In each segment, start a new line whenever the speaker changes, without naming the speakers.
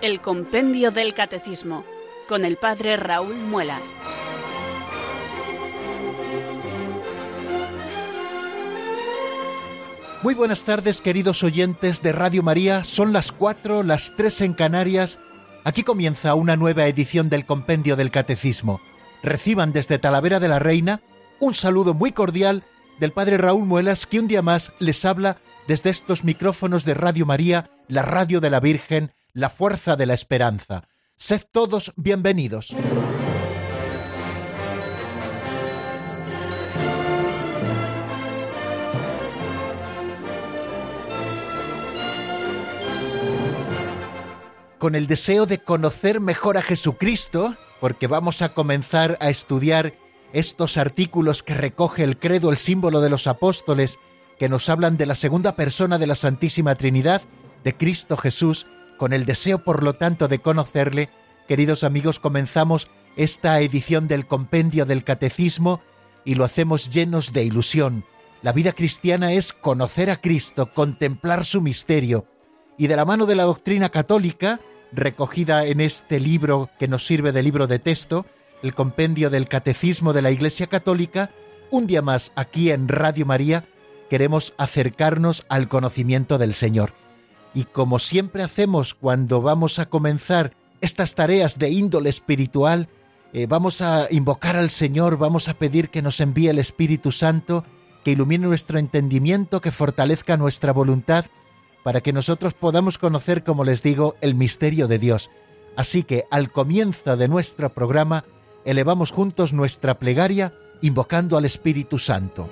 El Compendio del Catecismo con el Padre Raúl Muelas.
Muy buenas tardes queridos oyentes de Radio María, son las cuatro, las tres en Canarias. Aquí comienza una nueva edición del Compendio del Catecismo. Reciban desde Talavera de la Reina un saludo muy cordial del Padre Raúl Muelas que un día más les habla desde estos micrófonos de Radio María, la radio de la Virgen, la fuerza de la esperanza. Sed todos bienvenidos. Con el deseo de conocer mejor a Jesucristo, porque vamos a comenzar a estudiar estos artículos que recoge el credo, el símbolo de los apóstoles, que nos hablan de la segunda persona de la Santísima Trinidad, de Cristo Jesús, con el deseo, por lo tanto, de conocerle, queridos amigos, comenzamos esta edición del compendio del Catecismo y lo hacemos llenos de ilusión. La vida cristiana es conocer a Cristo, contemplar su misterio, y de la mano de la doctrina católica, recogida en este libro que nos sirve de libro de texto, el compendio del Catecismo de la Iglesia Católica, un día más aquí en Radio María queremos acercarnos al conocimiento del Señor. Y como siempre hacemos cuando vamos a comenzar estas tareas de índole espiritual, eh, vamos a invocar al Señor, vamos a pedir que nos envíe el Espíritu Santo, que ilumine nuestro entendimiento, que fortalezca nuestra voluntad, para que nosotros podamos conocer, como les digo, el misterio de Dios. Así que al comienzo de nuestro programa, elevamos juntos nuestra plegaria invocando al Espíritu Santo.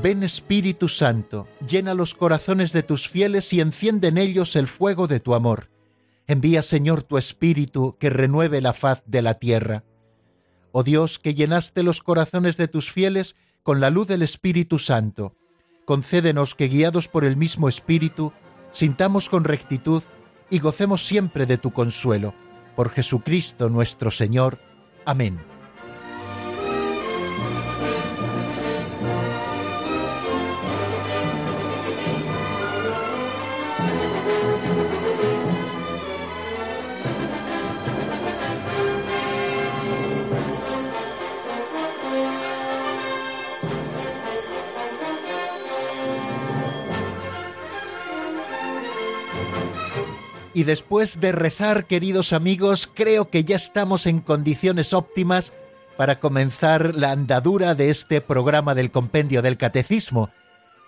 Ven Espíritu Santo, llena los corazones de tus fieles y enciende en ellos el fuego de tu amor. Envía Señor tu Espíritu que renueve la faz de la tierra. Oh Dios, que llenaste los corazones de tus fieles con la luz del Espíritu Santo, concédenos que guiados por el mismo Espíritu, sintamos con rectitud y gocemos siempre de tu consuelo. Por Jesucristo nuestro Señor. Amén. Y después de rezar, queridos amigos, creo que ya estamos en condiciones óptimas para comenzar la andadura de este programa del compendio del catecismo.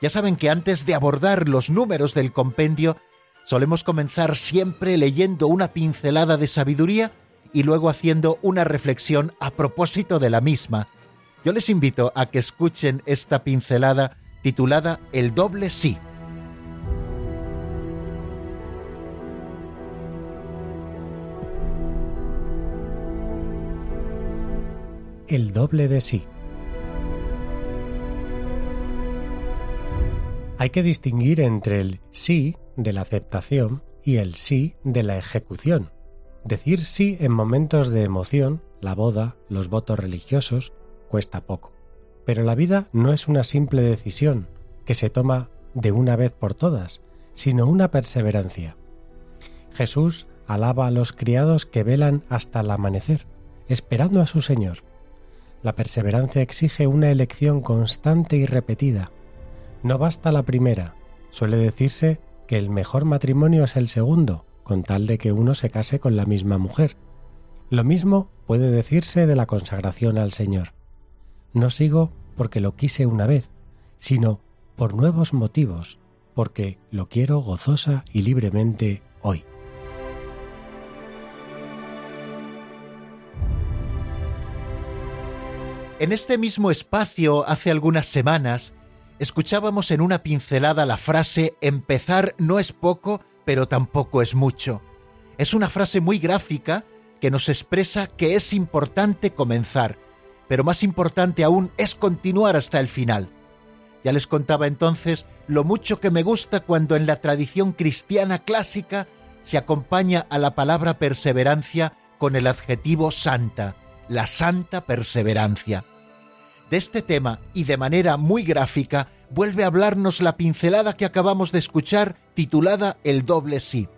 Ya saben que antes de abordar los números del compendio, solemos comenzar siempre leyendo una pincelada de sabiduría y luego haciendo una reflexión a propósito de la misma. Yo les invito a que escuchen esta pincelada titulada El doble sí.
El doble de sí. Hay que distinguir entre el sí de la aceptación y el sí de la ejecución. Decir sí en momentos de emoción, la boda, los votos religiosos, cuesta poco. Pero la vida no es una simple decisión que se toma de una vez por todas, sino una perseverancia. Jesús alaba a los criados que velan hasta el amanecer, esperando a su Señor. La perseverancia exige una elección constante y repetida. No basta la primera. Suele decirse que el mejor matrimonio es el segundo, con tal de que uno se case con la misma mujer. Lo mismo puede decirse de la consagración al Señor. No sigo porque lo quise una vez, sino por nuevos motivos, porque lo quiero gozosa y libremente hoy.
En este mismo espacio, hace algunas semanas, escuchábamos en una pincelada la frase empezar no es poco, pero tampoco es mucho. Es una frase muy gráfica que nos expresa que es importante comenzar, pero más importante aún es continuar hasta el final. Ya les contaba entonces lo mucho que me gusta cuando en la tradición cristiana clásica se acompaña a la palabra perseverancia con el adjetivo santa, la santa perseverancia. De este tema y de manera muy gráfica vuelve a hablarnos la pincelada que acabamos de escuchar titulada El doble sí.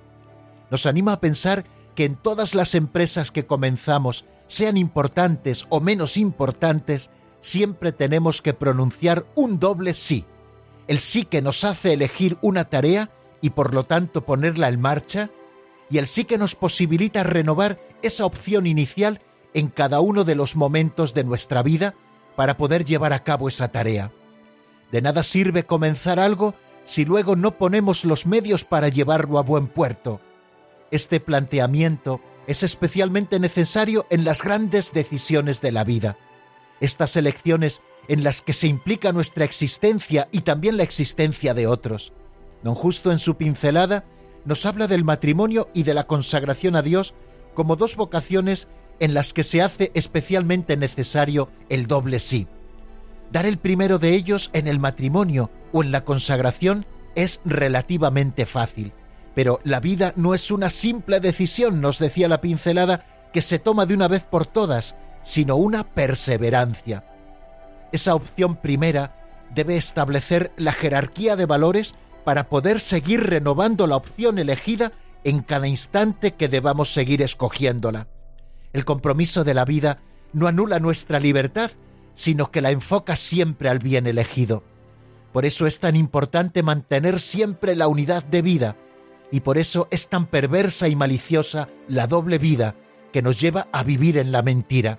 Nos anima a pensar que en todas las empresas que comenzamos, sean importantes o menos importantes, siempre tenemos que pronunciar un doble sí. El sí que nos hace elegir una tarea y por lo tanto ponerla en marcha, y el sí que nos posibilita renovar esa opción inicial en cada uno de los momentos de nuestra vida para poder llevar a cabo esa tarea. De nada sirve comenzar algo si luego no ponemos los medios para llevarlo a buen puerto. Este planteamiento es especialmente necesario en las grandes decisiones de la vida. Estas elecciones en las que se implica nuestra existencia y también la existencia de otros. Don Justo en su pincelada nos habla del matrimonio y de la consagración a Dios como dos vocaciones en las que se hace especialmente necesario el doble sí. Dar el primero de ellos en el matrimonio o en la consagración es relativamente fácil, pero la vida no es una simple decisión, nos decía la pincelada, que se toma de una vez por todas, sino una perseverancia. Esa opción primera debe establecer la jerarquía de valores para poder seguir renovando la opción elegida en cada instante que debamos seguir escogiéndola. El compromiso de la vida no anula nuestra libertad, sino que la enfoca siempre al bien elegido. Por eso es tan importante mantener siempre la unidad de vida, y por eso es tan perversa y maliciosa la doble vida que nos lleva a vivir en la mentira.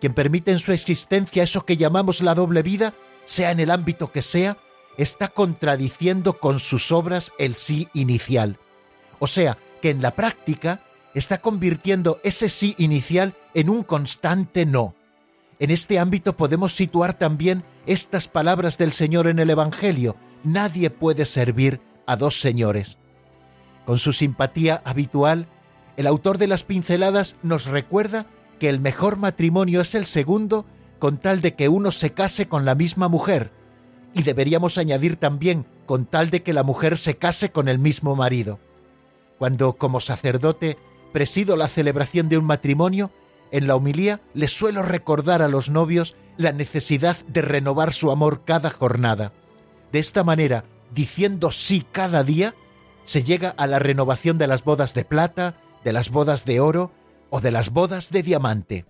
Quien permite en su existencia eso que llamamos la doble vida, sea en el ámbito que sea, está contradiciendo con sus obras el sí inicial. O sea, que en la práctica está convirtiendo ese sí inicial en un constante no. En este ámbito podemos situar también estas palabras del Señor en el Evangelio. Nadie puede servir a dos señores. Con su simpatía habitual, el autor de las pinceladas nos recuerda que el mejor matrimonio es el segundo con tal de que uno se case con la misma mujer, y deberíamos añadir también con tal de que la mujer se case con el mismo marido. Cuando como sacerdote presido la celebración de un matrimonio, en la homilía les suelo recordar a los novios la necesidad de renovar su amor cada jornada. De esta manera, diciendo sí cada día, se llega a la renovación de las bodas de plata, de las bodas de oro o de las bodas de diamante.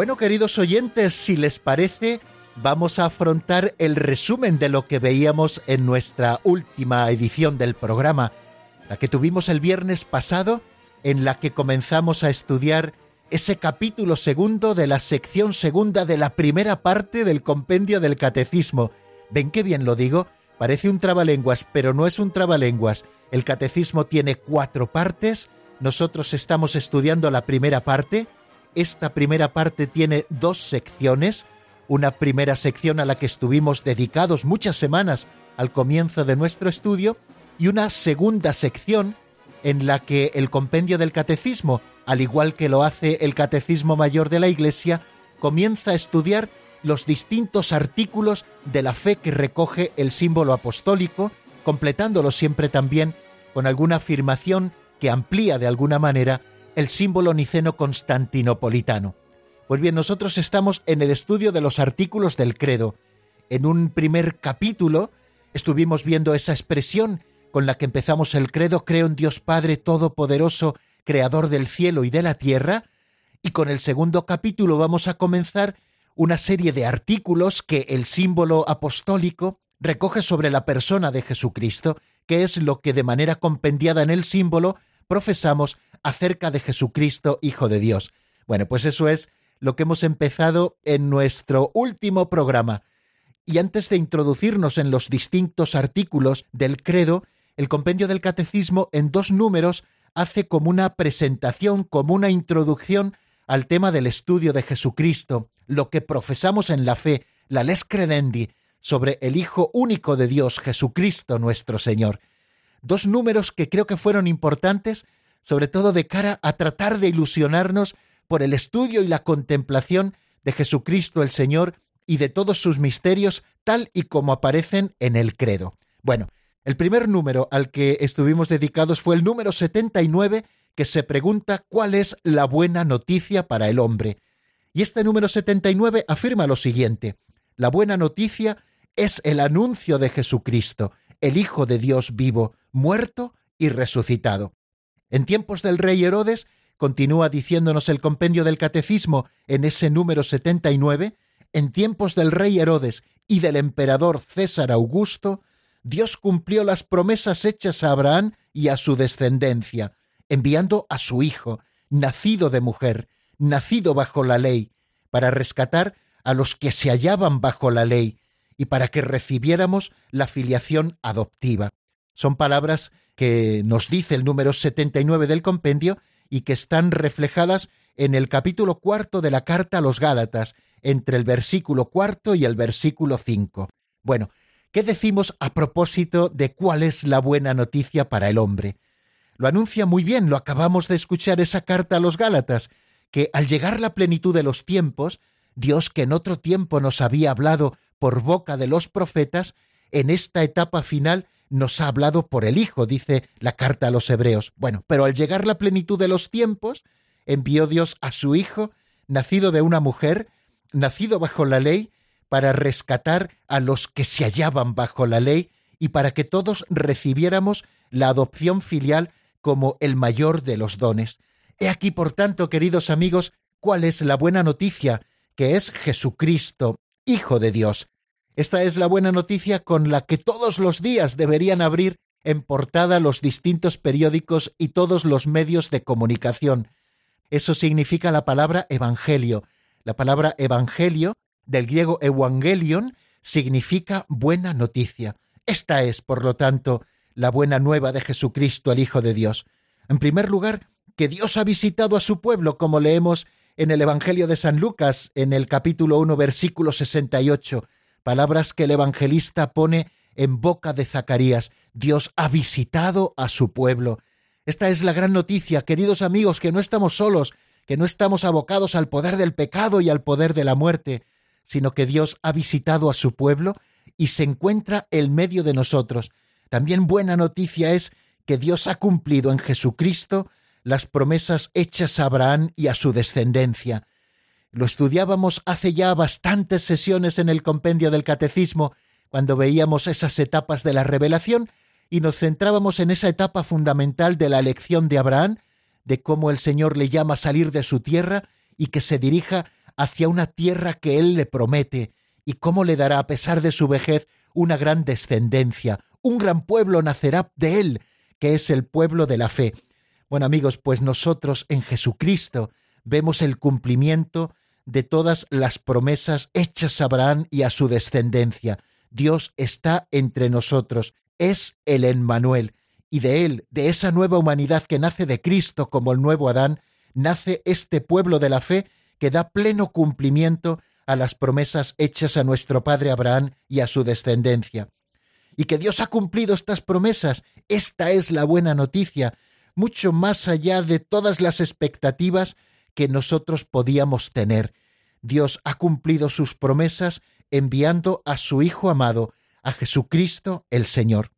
Bueno, queridos oyentes, si les parece, vamos a afrontar el resumen de lo que veíamos en nuestra última edición del programa, la que tuvimos el viernes pasado, en la que comenzamos a estudiar ese capítulo segundo de la sección segunda de la primera parte del compendio del catecismo. ¿Ven qué bien lo digo? Parece un trabalenguas, pero no es un trabalenguas. El catecismo tiene cuatro partes, nosotros estamos estudiando la primera parte, esta primera parte tiene dos secciones, una primera sección a la que estuvimos dedicados muchas semanas al comienzo de nuestro estudio y una segunda sección en la que el compendio del catecismo, al igual que lo hace el Catecismo Mayor de la Iglesia, comienza a estudiar los distintos artículos de la fe que recoge el símbolo apostólico, completándolo siempre también con alguna afirmación que amplía de alguna manera el símbolo niceno constantinopolitano. Pues bien, nosotros estamos en el estudio de los artículos del credo. En un primer capítulo estuvimos viendo esa expresión con la que empezamos el credo, creo en Dios Padre Todopoderoso, Creador del cielo y de la tierra, y con el segundo capítulo vamos a comenzar una serie de artículos que el símbolo apostólico recoge sobre la persona de Jesucristo, que es lo que de manera compendiada en el símbolo profesamos acerca de Jesucristo, Hijo de Dios. Bueno, pues eso es lo que hemos empezado en nuestro último programa. Y antes de introducirnos en los distintos artículos del credo, el compendio del catecismo en dos números hace como una presentación, como una introducción al tema del estudio de Jesucristo, lo que profesamos en la fe, la les credendi, sobre el Hijo único de Dios, Jesucristo nuestro Señor. Dos números que creo que fueron importantes, sobre todo de cara a tratar de ilusionarnos por el estudio y la contemplación de Jesucristo el Señor y de todos sus misterios tal y como aparecen en el credo. Bueno, el primer número al que estuvimos dedicados fue el número 79 que se pregunta cuál es la buena noticia para el hombre. Y este número 79 afirma lo siguiente, la buena noticia es el anuncio de Jesucristo, el Hijo de Dios vivo, muerto y resucitado. En tiempos del rey Herodes, continúa diciéndonos el compendio del catecismo en ese número 79, en tiempos del rey Herodes y del emperador César Augusto, Dios cumplió las promesas hechas a Abraham y a su descendencia, enviando a su Hijo, nacido de mujer, nacido bajo la ley, para rescatar a los que se hallaban bajo la ley y para que recibiéramos la filiación adoptiva. Son palabras que nos dice el número 79 del compendio y que están reflejadas en el capítulo cuarto de la carta a los Gálatas, entre el versículo cuarto y el versículo cinco. Bueno, ¿qué decimos a propósito de cuál es la buena noticia para el hombre? Lo anuncia muy bien, lo acabamos de escuchar esa carta a los Gálatas, que al llegar la plenitud de los tiempos, Dios que en otro tiempo nos había hablado por boca de los profetas, en esta etapa final nos ha hablado por el Hijo, dice la carta a los Hebreos. Bueno, pero al llegar la plenitud de los tiempos, envió Dios a su Hijo, nacido de una mujer, nacido bajo la ley, para rescatar a los que se hallaban bajo la ley y para que todos recibiéramos la adopción filial como el mayor de los dones. He aquí, por tanto, queridos amigos, cuál es la buena noticia, que es Jesucristo, Hijo de Dios. Esta es la buena noticia con la que todos los días deberían abrir en portada los distintos periódicos y todos los medios de comunicación. Eso significa la palabra evangelio. La palabra evangelio, del griego evangelion, significa buena noticia. Esta es, por lo tanto, la buena nueva de Jesucristo, el Hijo de Dios. En primer lugar, que Dios ha visitado a su pueblo, como leemos en el Evangelio de San Lucas, en el capítulo 1, versículo 68, palabras que el evangelista pone en boca de Zacarías. Dios ha visitado a su pueblo. Esta es la gran noticia, queridos amigos, que no estamos solos, que no estamos abocados al poder del pecado y al poder de la muerte, sino que Dios ha visitado a su pueblo y se encuentra en medio de nosotros. También buena noticia es que Dios ha cumplido en Jesucristo las promesas hechas a Abraham y a su descendencia. Lo estudiábamos hace ya bastantes sesiones en el compendio del catecismo, cuando veíamos esas etapas de la revelación, y nos centrábamos en esa etapa fundamental de la elección de Abraham, de cómo el Señor le llama a salir de su tierra y que se dirija hacia una tierra que Él le promete, y cómo le dará, a pesar de su vejez, una gran descendencia, un gran pueblo nacerá de Él, que es el pueblo de la fe. Bueno amigos, pues nosotros en Jesucristo vemos el cumplimiento de todas las promesas hechas a Abraham y a su descendencia. Dios está entre nosotros, es el Emmanuel, y de él, de esa nueva humanidad que nace de Cristo como el nuevo Adán, nace este pueblo de la fe que da pleno cumplimiento a las promesas hechas a nuestro padre Abraham y a su descendencia. Y que Dios ha cumplido estas promesas, esta es la buena noticia, mucho más allá de todas las expectativas que nosotros podíamos tener. Dios ha cumplido sus promesas enviando a su Hijo amado, a Jesucristo el Señor.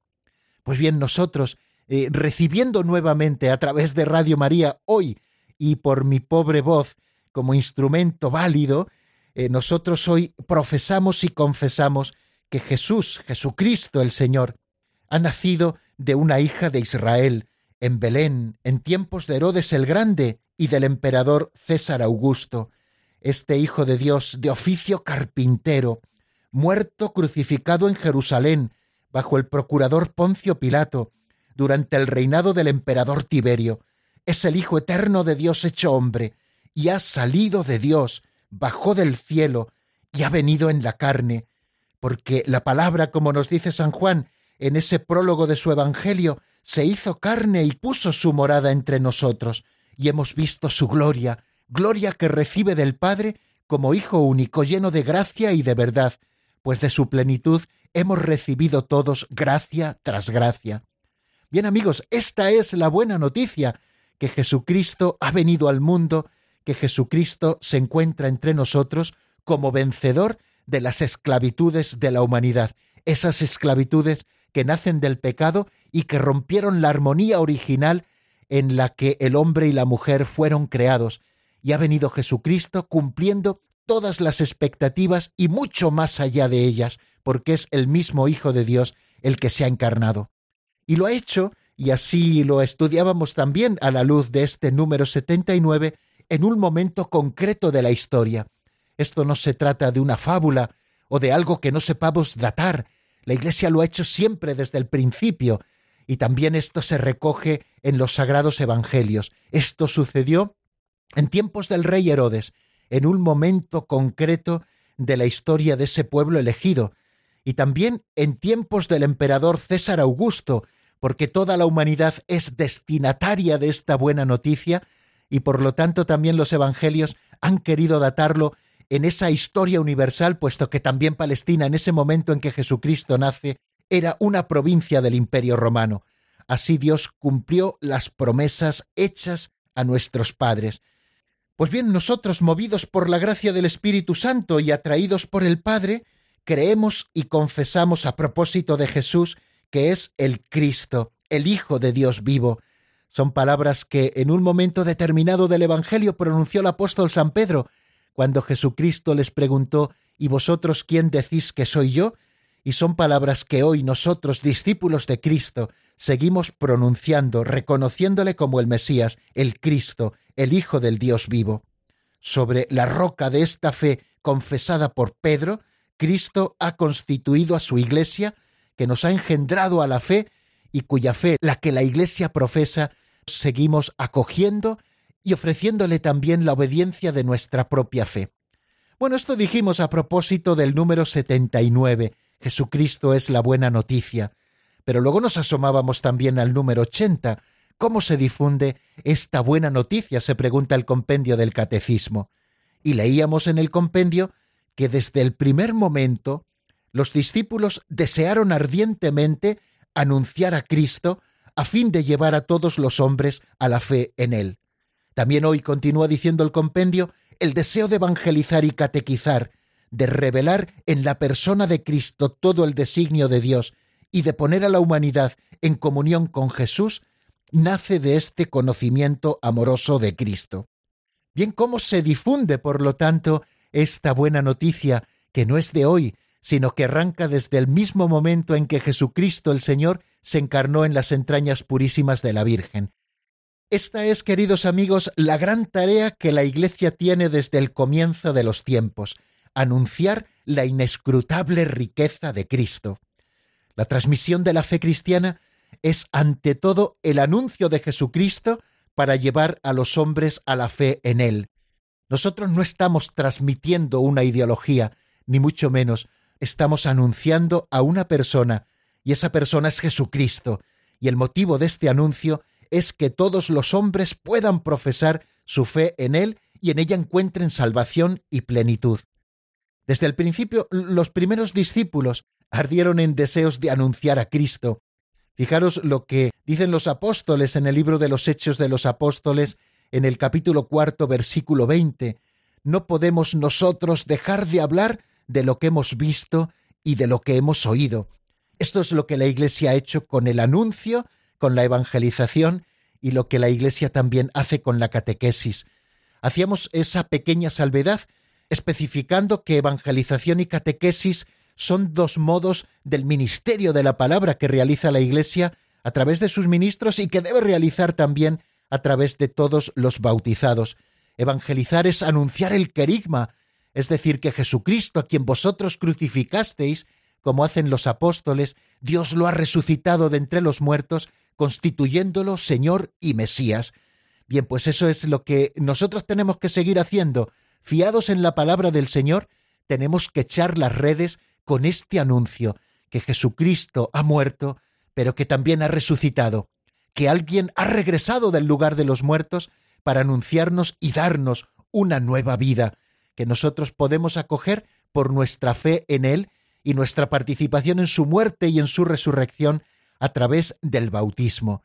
Pues bien, nosotros, eh, recibiendo nuevamente a través de Radio María hoy y por mi pobre voz como instrumento válido, eh, nosotros hoy profesamos y confesamos que Jesús, Jesucristo el Señor, ha nacido de una hija de Israel, en Belén, en tiempos de Herodes el Grande y del emperador César Augusto, este Hijo de Dios de oficio carpintero, muerto crucificado en Jerusalén bajo el procurador Poncio Pilato, durante el reinado del emperador Tiberio, es el Hijo eterno de Dios hecho hombre, y ha salido de Dios, bajó del cielo, y ha venido en la carne, porque la palabra, como nos dice San Juan en ese prólogo de su Evangelio, se hizo carne y puso su morada entre nosotros, y hemos visto su gloria, gloria que recibe del Padre como Hijo único, lleno de gracia y de verdad, pues de su plenitud hemos recibido todos gracia tras gracia. Bien amigos, esta es la buena noticia, que Jesucristo ha venido al mundo, que Jesucristo se encuentra entre nosotros como vencedor de las esclavitudes de la humanidad, esas esclavitudes que nacen del pecado y que rompieron la armonía original en la que el hombre y la mujer fueron creados, y ha venido Jesucristo cumpliendo todas las expectativas y mucho más allá de ellas, porque es el mismo Hijo de Dios el que se ha encarnado. Y lo ha hecho, y así lo estudiábamos también a la luz de este número 79, en un momento concreto de la historia. Esto no se trata de una fábula o de algo que no sepamos datar. La Iglesia lo ha hecho siempre desde el principio, y también esto se recoge en los sagrados evangelios. Esto sucedió en tiempos del rey Herodes, en un momento concreto de la historia de ese pueblo elegido, y también en tiempos del emperador César Augusto, porque toda la humanidad es destinataria de esta buena noticia, y por lo tanto también los evangelios han querido datarlo en esa historia universal, puesto que también Palestina en ese momento en que Jesucristo nace era una provincia del imperio romano. Así Dios cumplió las promesas hechas a nuestros padres. Pues bien, nosotros, movidos por la gracia del Espíritu Santo y atraídos por el Padre, creemos y confesamos a propósito de Jesús que es el Cristo, el Hijo de Dios vivo. Son palabras que en un momento determinado del Evangelio pronunció el apóstol San Pedro, cuando Jesucristo les preguntó ¿Y vosotros quién decís que soy yo? Y son palabras que hoy nosotros, discípulos de Cristo, seguimos pronunciando, reconociéndole como el Mesías, el Cristo, el Hijo del Dios vivo. Sobre la roca de esta fe confesada por Pedro, Cristo ha constituido a su Iglesia, que nos ha engendrado a la fe y cuya fe, la que la Iglesia profesa, seguimos acogiendo y ofreciéndole también la obediencia de nuestra propia fe. Bueno, esto dijimos a propósito del número 79, Jesucristo es la buena noticia, pero luego nos asomábamos también al número 80, ¿Cómo se difunde esta buena noticia? se pregunta el compendio del Catecismo. Y leíamos en el compendio que desde el primer momento los discípulos desearon ardientemente anunciar a Cristo a fin de llevar a todos los hombres a la fe en Él. También hoy continúa diciendo el compendio el deseo de evangelizar y catequizar, de revelar en la persona de Cristo todo el designio de Dios y de poner a la humanidad en comunión con Jesús, nace de este conocimiento amoroso de Cristo. Bien, ¿cómo se difunde, por lo tanto, esta buena noticia que no es de hoy, sino que arranca desde el mismo momento en que Jesucristo el Señor se encarnó en las entrañas purísimas de la Virgen, esta es, queridos amigos, la gran tarea que la Iglesia tiene desde el comienzo de los tiempos, anunciar la inescrutable riqueza de Cristo. La transmisión de la fe cristiana es ante todo el anuncio de Jesucristo para llevar a los hombres a la fe en Él. Nosotros no estamos transmitiendo una ideología, ni mucho menos, estamos anunciando a una persona, y esa persona es Jesucristo, y el motivo de este anuncio es que todos los hombres puedan profesar su fe en Él y en ella encuentren salvación y plenitud. Desde el principio, los primeros discípulos ardieron en deseos de anunciar a Cristo. Fijaros lo que dicen los apóstoles en el libro de los Hechos de los Apóstoles, en el capítulo cuarto, versículo veinte. No podemos nosotros dejar de hablar de lo que hemos visto y de lo que hemos oído. Esto es lo que la Iglesia ha hecho con el anuncio con la evangelización y lo que la Iglesia también hace con la catequesis. Hacíamos esa pequeña salvedad, especificando que evangelización y catequesis son dos modos del ministerio de la palabra que realiza la Iglesia a través de sus ministros y que debe realizar también a través de todos los bautizados. Evangelizar es anunciar el querigma, es decir, que Jesucristo, a quien vosotros crucificasteis, como hacen los apóstoles, Dios lo ha resucitado de entre los muertos constituyéndolo Señor y Mesías. Bien, pues eso es lo que nosotros tenemos que seguir haciendo. Fiados en la palabra del Señor, tenemos que echar las redes con este anuncio, que Jesucristo ha muerto, pero que también ha resucitado, que alguien ha regresado del lugar de los muertos para anunciarnos y darnos una nueva vida que nosotros podemos acoger por nuestra fe en Él y nuestra participación en su muerte y en su resurrección a través del bautismo.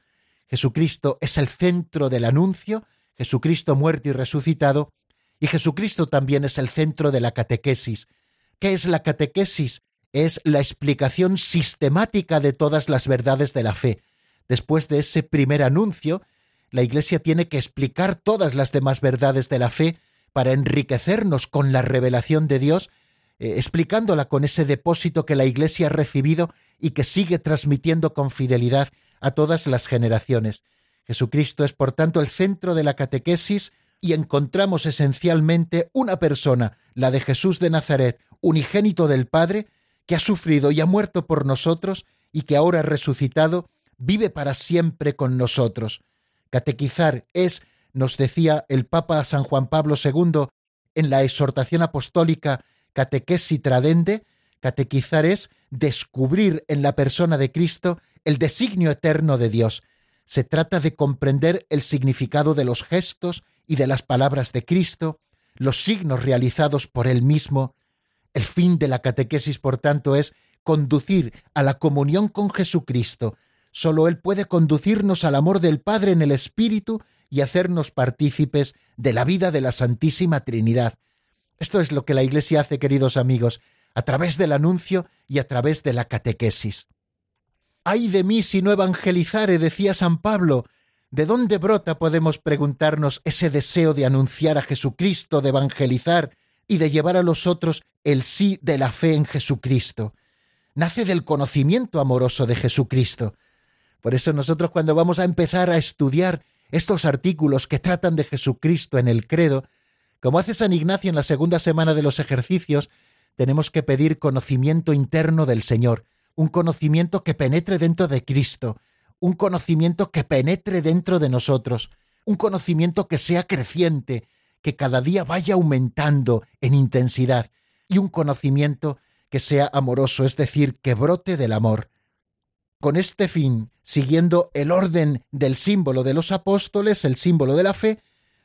Jesucristo es el centro del anuncio, Jesucristo muerto y resucitado, y Jesucristo también es el centro de la catequesis. ¿Qué es la catequesis? Es la explicación sistemática de todas las verdades de la fe. Después de ese primer anuncio, la Iglesia tiene que explicar todas las demás verdades de la fe para enriquecernos con la revelación de Dios, eh, explicándola con ese depósito que la Iglesia ha recibido y que sigue transmitiendo con fidelidad a todas las generaciones. Jesucristo es, por tanto, el centro de la catequesis y encontramos esencialmente una persona, la de Jesús de Nazaret, unigénito del Padre, que ha sufrido y ha muerto por nosotros y que ahora resucitado vive para siempre con nosotros. Catequizar es, nos decía el Papa San Juan Pablo II en la exhortación apostólica Catequesi Tradende, catequizar es descubrir en la persona de Cristo el designio eterno de Dios. Se trata de comprender el significado de los gestos y de las palabras de Cristo, los signos realizados por Él mismo. El fin de la catequesis, por tanto, es conducir a la comunión con Jesucristo. Solo Él puede conducirnos al amor del Padre en el Espíritu y hacernos partícipes de la vida de la Santísima Trinidad. Esto es lo que la Iglesia hace, queridos amigos, a través del anuncio y a través de la catequesis. Ay de mí si no evangelizare, decía San Pablo, ¿De dónde brota, podemos preguntarnos, ese deseo de anunciar a Jesucristo, de evangelizar y de llevar a los otros el sí de la fe en Jesucristo? Nace del conocimiento amoroso de Jesucristo. Por eso nosotros cuando vamos a empezar a estudiar estos artículos que tratan de Jesucristo en el credo, como hace San Ignacio en la segunda semana de los ejercicios, tenemos que pedir conocimiento interno del Señor, un conocimiento que penetre dentro de Cristo, un conocimiento que penetre dentro de nosotros, un conocimiento que sea creciente, que cada día vaya aumentando en intensidad, y un conocimiento que sea amoroso, es decir, que brote del amor. Con este fin, siguiendo el orden del símbolo de los apóstoles, el símbolo de la fe,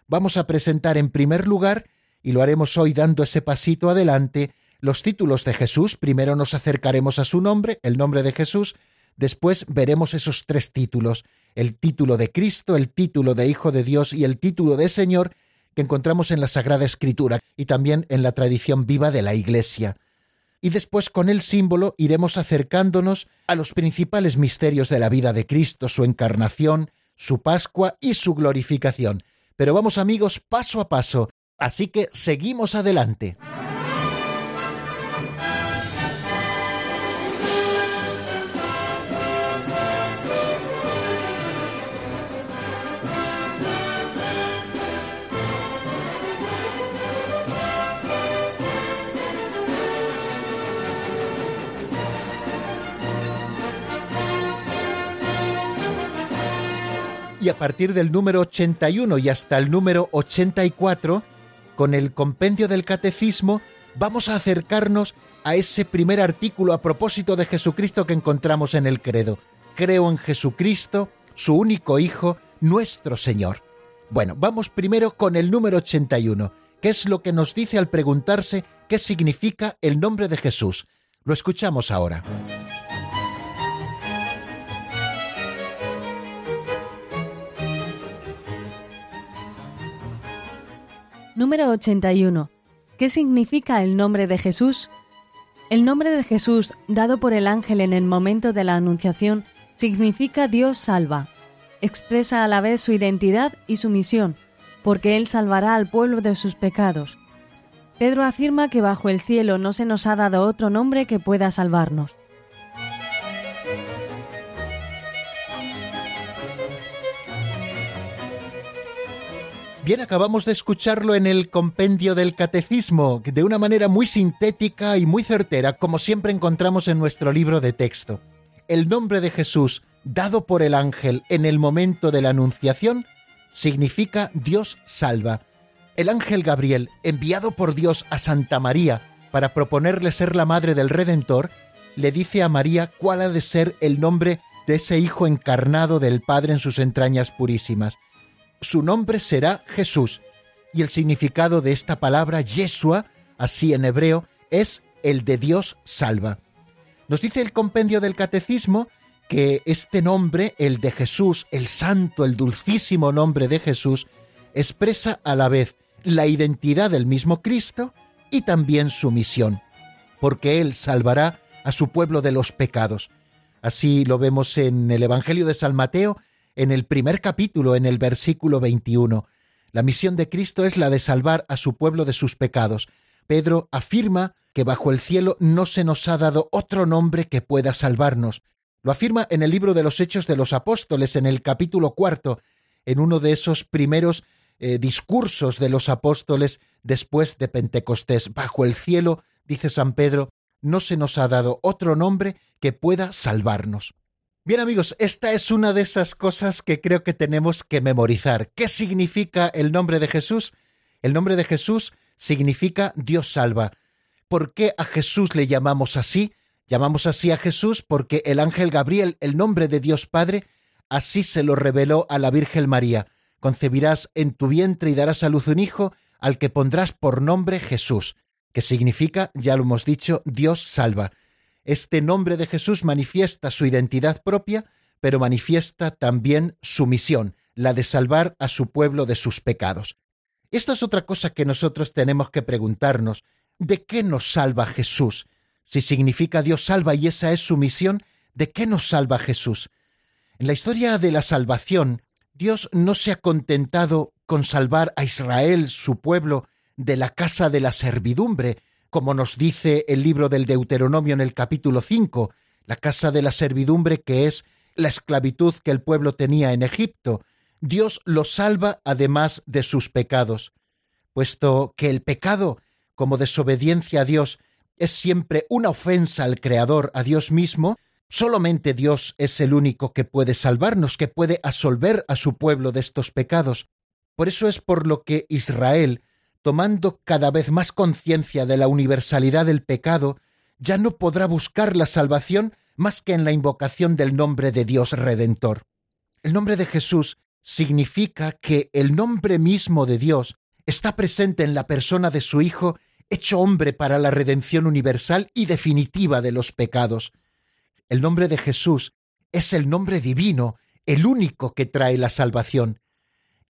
vamos a presentar en primer lugar, y lo haremos hoy dando ese pasito adelante, los títulos de Jesús. Primero nos acercaremos a su nombre, el nombre de Jesús, Después veremos esos tres títulos, el título de Cristo, el título de Hijo de Dios y el título de Señor que encontramos en la Sagrada Escritura y también en la tradición viva de la Iglesia. Y después con el símbolo iremos acercándonos a los principales misterios de la vida de Cristo, su encarnación, su Pascua y su glorificación. Pero vamos amigos paso a paso, así que seguimos adelante. Y a partir del número 81 y hasta el número 84, con el compendio del catecismo, vamos a acercarnos a ese primer artículo a propósito de Jesucristo que encontramos en el credo. Creo en Jesucristo, su único Hijo, nuestro Señor. Bueno, vamos primero con el número 81, que es lo que nos dice al preguntarse qué significa el nombre de Jesús. Lo escuchamos ahora.
Número 81. ¿Qué significa el nombre de Jesús? El nombre de Jesús, dado por el ángel en el momento de la Anunciación, significa Dios salva. Expresa a la vez su identidad y su misión, porque Él salvará al pueblo de sus pecados. Pedro afirma que bajo el cielo no se nos ha dado otro nombre que pueda salvarnos.
Bien, acabamos de escucharlo en el compendio del catecismo, de una manera muy sintética y muy certera, como siempre encontramos en nuestro libro de texto. El nombre de Jesús, dado por el ángel en el momento de la anunciación, significa Dios salva. El ángel Gabriel, enviado por Dios a Santa María para proponerle ser la madre del Redentor, le dice a María cuál ha de ser el nombre de ese Hijo encarnado del Padre en sus entrañas purísimas su nombre será Jesús. Y el significado de esta palabra, Yeshua, así en hebreo, es el de Dios salva. Nos dice el compendio del catecismo que este nombre, el de Jesús, el santo, el dulcísimo nombre de Jesús, expresa a la vez la identidad del mismo Cristo y también su misión, porque Él salvará a su pueblo de los pecados. Así lo vemos en el Evangelio de San Mateo, en el primer capítulo, en el versículo 21. La misión de Cristo es la de salvar a su pueblo de sus pecados. Pedro afirma que bajo el cielo no se nos ha dado otro nombre que pueda salvarnos. Lo afirma en el libro de los Hechos de los Apóstoles, en el capítulo cuarto, en uno de esos primeros eh, discursos de los apóstoles después de Pentecostés. Bajo el cielo, dice San Pedro, no se nos ha dado otro nombre que pueda salvarnos. Bien amigos, esta es una de esas cosas que creo que tenemos que memorizar. ¿Qué significa el nombre de Jesús? El nombre de Jesús significa Dios salva. ¿Por qué a Jesús le llamamos así? Llamamos así a Jesús porque el ángel Gabriel, el nombre de Dios Padre, así se lo reveló a la Virgen María. Concebirás en tu vientre y darás a luz un hijo al que pondrás por nombre Jesús que significa, ya lo hemos dicho, Dios salva. Este nombre de Jesús manifiesta su identidad propia, pero manifiesta también su misión, la de salvar a su pueblo de sus pecados. Esta es otra cosa que nosotros tenemos que preguntarnos. ¿De qué nos salva Jesús? Si significa Dios salva y esa es su misión, ¿de qué nos salva Jesús? En la historia de la salvación, Dios no se ha contentado con salvar a Israel, su pueblo, de la casa de la servidumbre, como nos dice el libro del Deuteronomio en el capítulo 5, la casa de la servidumbre que es la esclavitud que el pueblo tenía en Egipto. Dios lo salva además de sus pecados, puesto que el pecado, como desobediencia a Dios, es siempre una ofensa al Creador, a Dios mismo, solamente Dios es el único que puede salvarnos, que puede absolver a su pueblo de estos pecados. Por eso es por lo que Israel tomando cada vez más conciencia de la universalidad del pecado, ya no podrá buscar la salvación más que en la invocación del nombre de Dios Redentor. El nombre de Jesús significa que el nombre mismo de Dios está presente en la persona de su Hijo, hecho hombre para la redención universal y definitiva de los pecados. El nombre de Jesús es el nombre divino, el único que trae la salvación.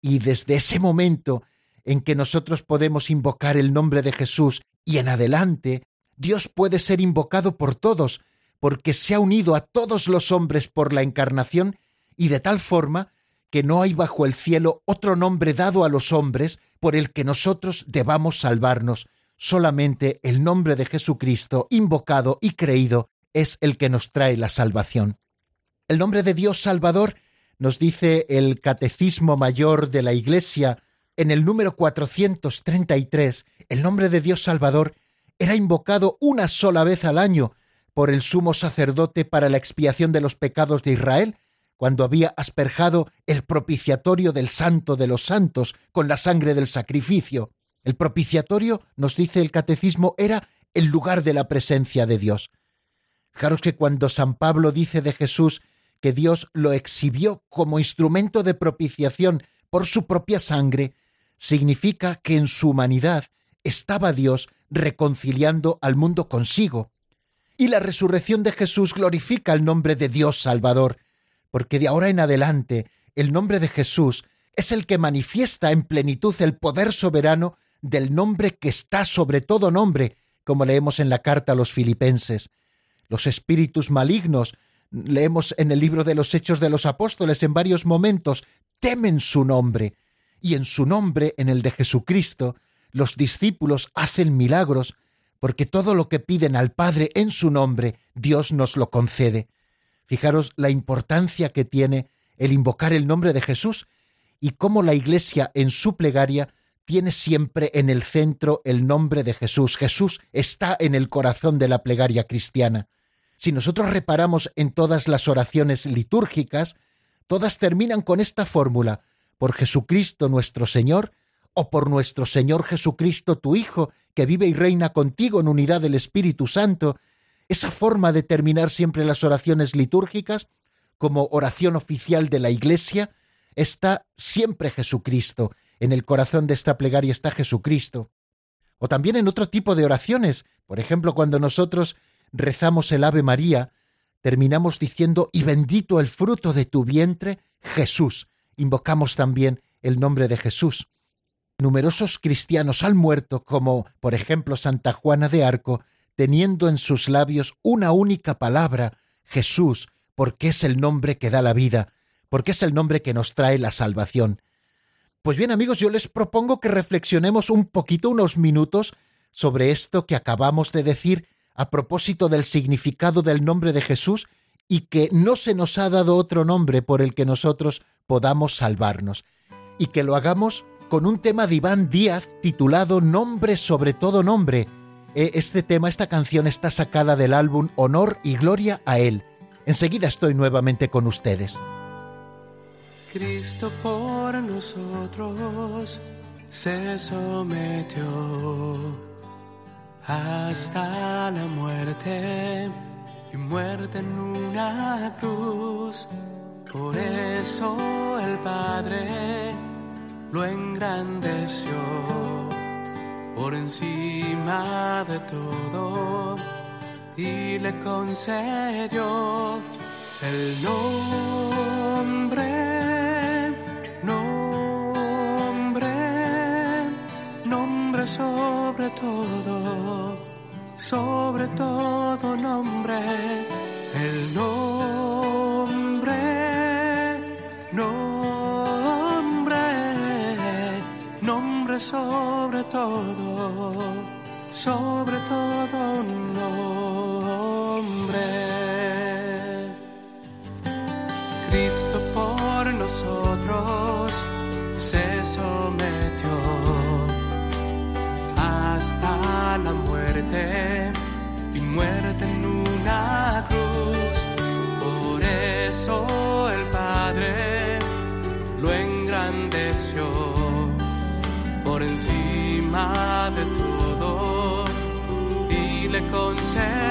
Y desde ese momento en que nosotros podemos invocar el nombre de Jesús y en adelante, Dios puede ser invocado por todos, porque se ha unido a todos los hombres por la encarnación y de tal forma que no hay bajo el cielo otro nombre dado a los hombres por el que nosotros debamos salvarnos. Solamente el nombre de Jesucristo, invocado y creído, es el que nos trae la salvación. El nombre de Dios Salvador, nos dice el Catecismo Mayor de la Iglesia, en el número 433, el nombre de Dios Salvador era invocado una sola vez al año por el sumo sacerdote para la expiación de los pecados de Israel, cuando había asperjado el propiciatorio del Santo de los Santos con la sangre del sacrificio. El propiciatorio, nos dice el catecismo, era el lugar de la presencia de Dios. Fijaros que cuando San Pablo dice de Jesús que Dios lo exhibió como instrumento de propiciación por su propia sangre, significa que en su humanidad estaba Dios reconciliando al mundo consigo. Y la resurrección de Jesús glorifica el nombre de Dios Salvador, porque de ahora en adelante el nombre de Jesús es el que manifiesta en plenitud el poder soberano del nombre que está sobre todo nombre, como leemos en la carta a los filipenses. Los espíritus malignos, leemos en el libro de los Hechos de los Apóstoles en varios momentos, temen su nombre, y en su nombre, en el de Jesucristo, los discípulos hacen milagros, porque todo lo que piden al Padre en su nombre, Dios nos lo concede. Fijaros la importancia que tiene el invocar el nombre de Jesús y cómo la Iglesia en su plegaria tiene siempre en el centro el nombre de Jesús. Jesús está en el corazón de la plegaria cristiana. Si nosotros reparamos en todas las oraciones litúrgicas, todas terminan con esta fórmula, por Jesucristo nuestro Señor, o por nuestro Señor Jesucristo tu Hijo, que vive y reina contigo en unidad del Espíritu Santo, esa forma de terminar siempre las oraciones litúrgicas, como oración oficial de la Iglesia, está siempre Jesucristo, en el corazón de esta plegaria está Jesucristo. O también en otro tipo de oraciones, por ejemplo, cuando nosotros rezamos el Ave María, terminamos diciendo, y bendito el fruto de tu vientre, Jesús. Invocamos también el nombre de Jesús. Numerosos cristianos han muerto, como por ejemplo Santa Juana de Arco, teniendo en sus labios una única palabra, Jesús, porque es el nombre que da la vida, porque es el nombre que nos trae la salvación. Pues bien amigos, yo les propongo que reflexionemos un poquito, unos minutos, sobre esto que acabamos de decir a propósito del significado del nombre de Jesús y que no se nos ha dado otro nombre por el que nosotros podamos salvarnos, y que lo hagamos con un tema de Iván Díaz titulado Nombre sobre todo nombre. Eh, este tema, esta canción está sacada del álbum Honor y Gloria a Él. Enseguida estoy nuevamente con ustedes.
Cristo por nosotros se sometió hasta la muerte y muerte en una cruz. Por eso el Padre lo engrandeció por encima de todo y le concedió el nombre, nombre, nombre sobre todo, sobre todo nombre, el nombre, nombre, nombre sobre todo, sobre todo nombre. Cristo por nosotros se sometió hasta la muerte y muerte en una cruz. Por eso el Padre lo engrandeció por encima de todo y le concedió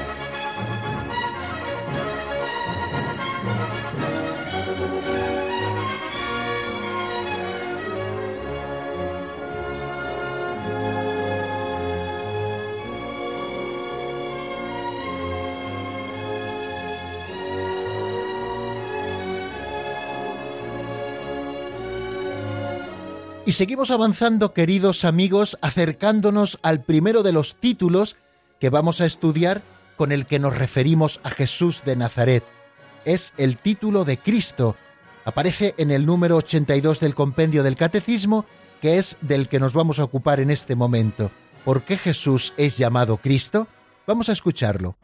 Y seguimos avanzando, queridos amigos, acercándonos al primero de los títulos que vamos a estudiar con el que nos referimos a Jesús de Nazaret. Es el título de Cristo. Aparece en el número 82 del compendio del Catecismo, que es del que nos vamos a ocupar en este momento. ¿Por qué Jesús es llamado Cristo? Vamos a escucharlo.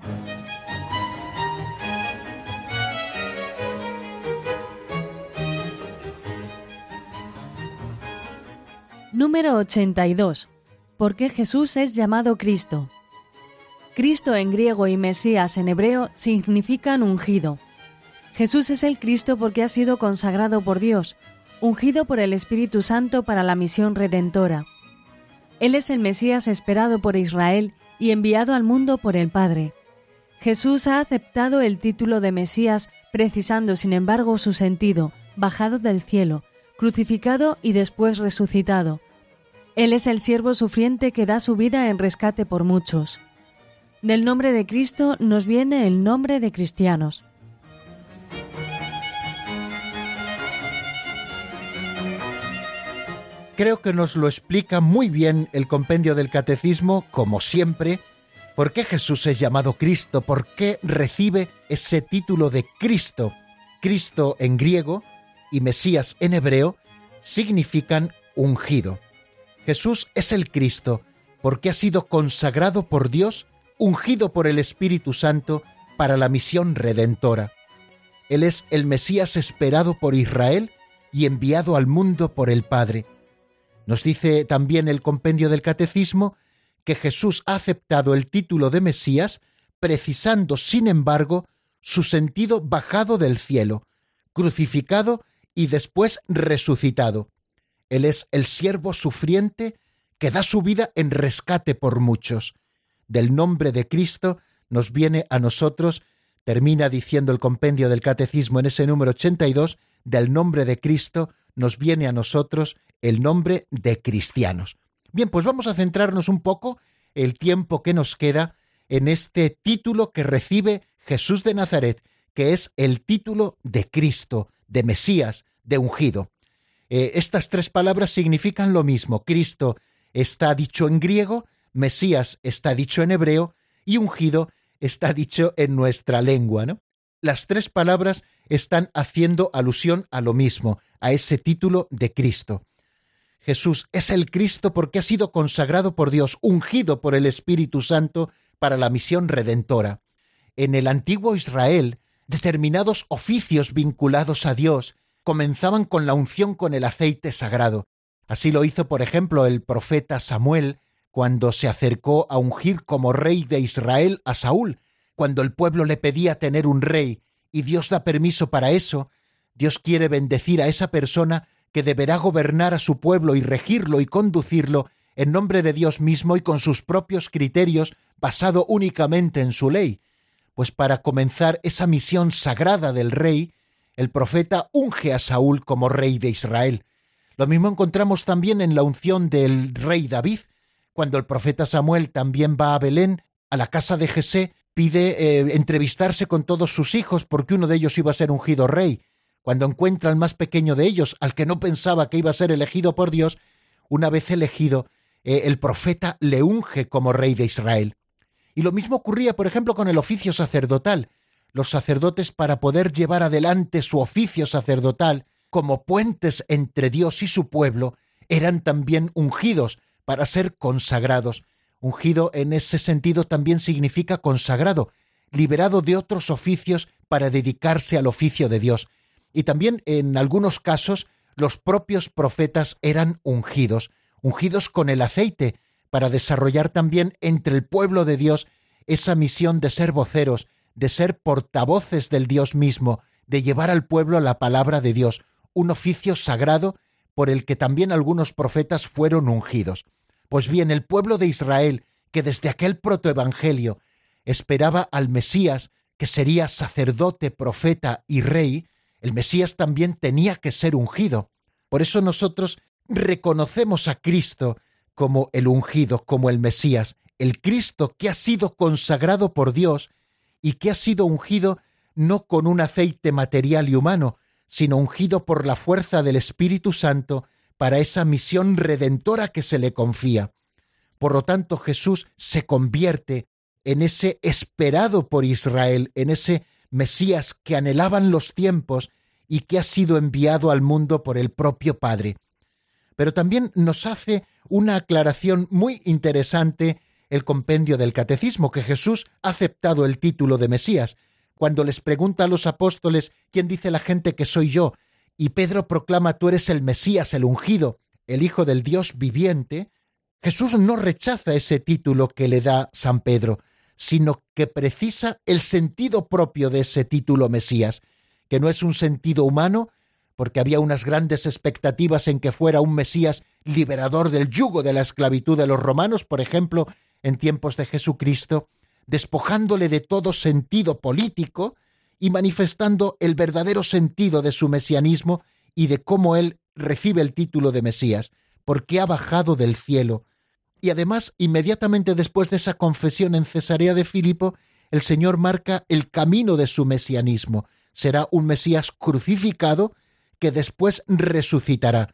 Número 82. ¿Por qué Jesús es llamado Cristo? Cristo en griego y Mesías en hebreo significan ungido. Jesús es el Cristo porque ha sido consagrado por Dios, ungido por el Espíritu Santo para la misión redentora. Él es el Mesías esperado por Israel y enviado al mundo por el Padre. Jesús ha aceptado el título de Mesías precisando sin embargo su sentido, bajado del cielo, crucificado y después resucitado. Él es el siervo sufriente que da su vida en rescate por muchos. Del nombre de Cristo nos viene el nombre de cristianos.
Creo que nos lo explica muy bien el compendio del catecismo, como siempre, por qué Jesús es llamado Cristo, por qué recibe ese título de Cristo. Cristo en griego y Mesías en hebreo significan ungido. Jesús es el Cristo porque ha sido consagrado por Dios, ungido por el Espíritu Santo para la misión redentora. Él es el Mesías esperado por Israel y enviado al mundo por el Padre. Nos dice también el compendio del Catecismo que Jesús ha aceptado el título de Mesías precisando, sin embargo, su sentido bajado del cielo, crucificado y después resucitado. Él es el siervo sufriente que da su vida en rescate por muchos. Del nombre de Cristo nos viene a nosotros, termina diciendo el compendio del Catecismo en ese número 82, del nombre de Cristo nos viene a nosotros el nombre de cristianos. Bien, pues vamos a centrarnos un poco el tiempo que nos queda en este título que recibe Jesús de Nazaret, que es el título de Cristo, de Mesías, de ungido. Eh, estas tres palabras significan lo mismo. Cristo está dicho en griego, Mesías está dicho en hebreo y ungido está dicho en nuestra lengua, ¿no? Las tres palabras están haciendo alusión a lo mismo, a ese título de Cristo. Jesús es el Cristo porque ha sido consagrado por Dios, ungido por el Espíritu Santo para la misión redentora. En el antiguo Israel, determinados oficios vinculados a Dios comenzaban con la unción con el aceite sagrado. Así lo hizo, por ejemplo, el profeta Samuel cuando se acercó a ungir como rey de Israel a Saúl, cuando el pueblo le pedía tener un rey y Dios da permiso para eso, Dios quiere bendecir a esa persona que deberá gobernar a su pueblo y regirlo y conducirlo en nombre de Dios mismo y con sus propios criterios, basado únicamente en su ley. Pues para comenzar esa misión sagrada del rey, el profeta unge a Saúl como rey de Israel. Lo mismo encontramos también en la unción del rey David, cuando el profeta Samuel también va a Belén, a la casa de Jesé, pide eh, entrevistarse con todos sus hijos porque uno de ellos iba a ser ungido rey. Cuando encuentra al más pequeño de ellos, al que no pensaba que iba a ser elegido por Dios, una vez elegido, eh, el profeta le unge como rey de Israel. Y lo mismo ocurría, por ejemplo, con el oficio sacerdotal. Los sacerdotes, para poder llevar adelante su oficio sacerdotal como puentes entre Dios y su pueblo, eran también ungidos para ser consagrados. Ungido en ese sentido también significa consagrado, liberado de otros oficios para dedicarse al oficio de Dios. Y también en algunos casos los propios profetas eran ungidos, ungidos con el aceite, para desarrollar también entre el pueblo de Dios esa misión de ser voceros, de ser portavoces del Dios mismo, de llevar al pueblo la palabra de Dios, un oficio sagrado por el que también algunos profetas fueron ungidos. Pues bien, el pueblo de Israel, que desde aquel protoevangelio esperaba al Mesías, que sería sacerdote, profeta y rey, el Mesías también tenía que ser ungido. Por eso nosotros reconocemos a Cristo como el ungido, como el Mesías, el Cristo que ha sido consagrado por Dios y que ha sido ungido no con un aceite material y humano, sino ungido por la fuerza del Espíritu Santo para esa misión redentora que se le confía. Por lo tanto, Jesús se convierte en ese esperado por Israel, en ese Mesías que anhelaban los tiempos y que ha sido enviado al mundo por el propio Padre. Pero también nos hace una aclaración muy interesante el compendio del Catecismo, que Jesús ha aceptado el título de Mesías. Cuando les pregunta a los apóstoles quién dice la gente que soy yo, y Pedro proclama tú eres el Mesías, el ungido, el Hijo del Dios viviente, Jesús no rechaza ese título que le da San Pedro, sino que precisa el sentido propio de ese título Mesías, que no es un sentido humano, porque había unas grandes expectativas en que fuera un Mesías liberador del yugo de la esclavitud de los romanos, por ejemplo, en tiempos de Jesucristo, despojándole de todo sentido político y manifestando el verdadero sentido de su mesianismo y de cómo él recibe el título de Mesías, porque ha bajado del cielo. Y además, inmediatamente después de esa confesión en Cesarea de Filipo, el Señor marca el camino de su mesianismo. Será un Mesías crucificado que después resucitará.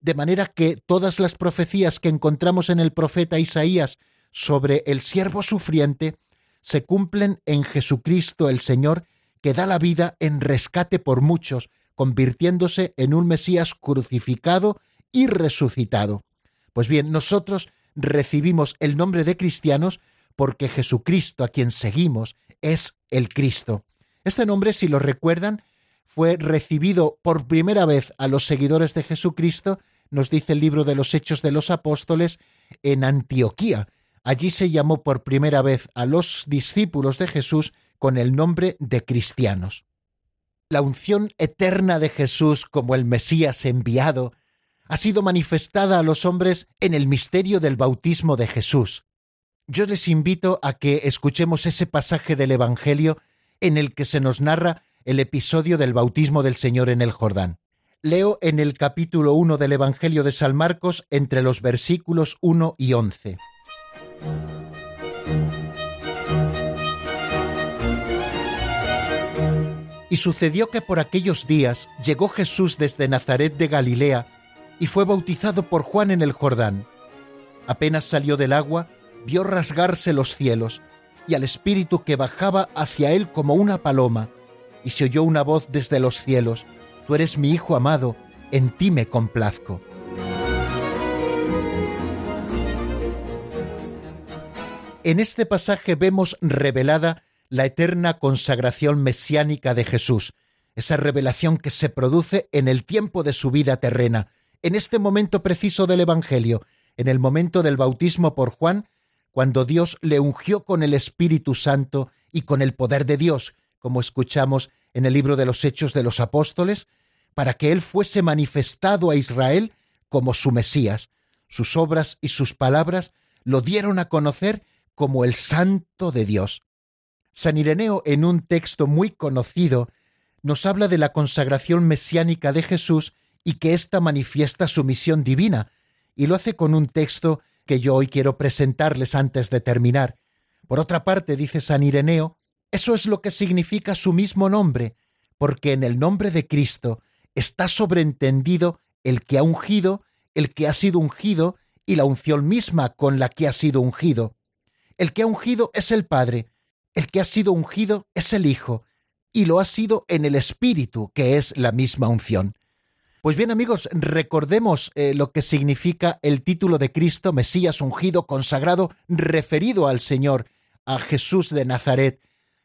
De manera que todas las profecías que encontramos en el profeta Isaías sobre el siervo sufriente se cumplen en Jesucristo el Señor, que da la vida en rescate por muchos, convirtiéndose en un Mesías crucificado y resucitado. Pues bien, nosotros recibimos el nombre de cristianos porque Jesucristo, a quien seguimos, es el Cristo. Este nombre, si lo recuerdan, fue recibido por primera vez a los seguidores de Jesucristo, nos dice el libro de los Hechos de los Apóstoles, en Antioquía. Allí se llamó por primera vez a los discípulos de Jesús con el nombre de cristianos. La unción eterna de Jesús como el Mesías enviado ha sido manifestada a los hombres en el misterio del bautismo de Jesús. Yo les invito a que escuchemos ese pasaje del Evangelio en el que se nos narra el episodio del bautismo del Señor en el Jordán. Leo en el capítulo 1 del Evangelio de San Marcos entre los versículos 1 y 11. Y sucedió que por aquellos días llegó Jesús desde Nazaret de Galilea y fue bautizado por Juan en el Jordán. Apenas salió del agua, vio rasgarse los cielos y al Espíritu que bajaba hacia él como una paloma, y se oyó una voz desde los cielos, Tú eres mi Hijo amado, en ti me complazco. En este pasaje vemos revelada la eterna consagración mesiánica de Jesús, esa revelación que se produce en el tiempo de su vida terrena, en este momento preciso del Evangelio, en el momento del bautismo por Juan, cuando Dios le ungió con el Espíritu Santo y con el poder de Dios, como escuchamos en el libro de los Hechos de los Apóstoles, para que Él fuese manifestado a Israel como su Mesías. Sus obras y sus palabras lo dieron a conocer como el Santo de Dios. San Ireneo, en un texto muy conocido, nos habla de la consagración mesiánica de Jesús y que ésta manifiesta su misión divina, y lo hace con un texto que yo hoy quiero presentarles antes de terminar. Por otra parte, dice San Ireneo, eso es lo que significa su mismo nombre, porque en el nombre de Cristo está sobreentendido el que ha ungido, el que ha sido ungido y la unción misma con la que ha sido ungido. El que ha ungido es el Padre, el que ha sido ungido es el Hijo, y lo ha sido en el Espíritu, que es la misma unción. Pues bien amigos, recordemos eh, lo que significa el título de Cristo, Mesías ungido, consagrado, referido al Señor, a Jesús de Nazaret,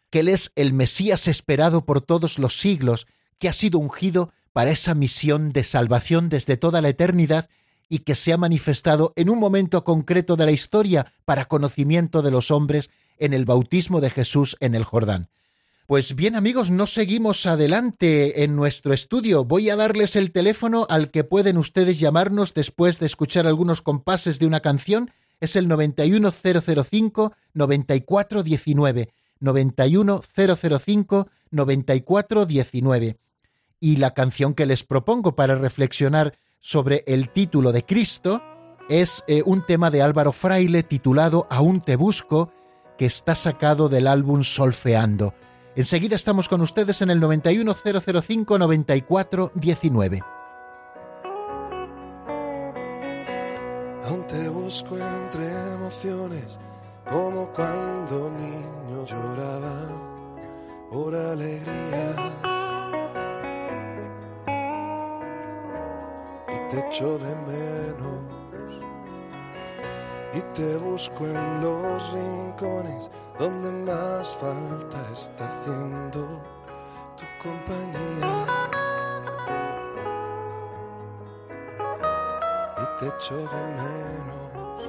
que Él es el Mesías esperado por todos los siglos, que ha sido ungido para esa misión de salvación desde toda la eternidad y que se ha manifestado en un momento concreto de la historia para conocimiento de los hombres en el bautismo de Jesús en el Jordán. Pues bien amigos, no seguimos adelante en nuestro estudio. Voy a darles el teléfono al que pueden ustedes llamarnos después de escuchar algunos compases de una canción. Es el 91005 9419. 91005 9419 y la canción que les propongo para reflexionar sobre el título de Cristo es eh, un tema de Álvaro Fraile titulado Aún te busco, que está sacado del álbum Solfeando. Enseguida estamos con ustedes en el 91005 9419.
te busco entre emociones, como cuando niño lloraba por alegrías. Te echo de menos. Y te busco en los rincones donde más falta está haciendo tu compañía. Y te echo de menos.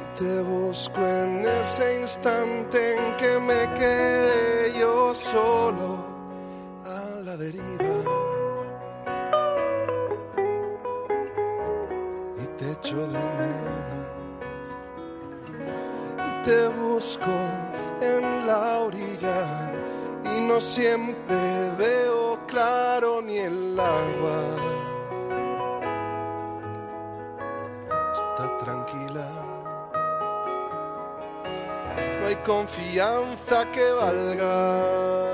Y te busco en ese instante en que me quedé yo solo a la deriva. Echo te busco en la orilla y no siempre veo claro ni el agua. Está tranquila. No hay confianza que valga.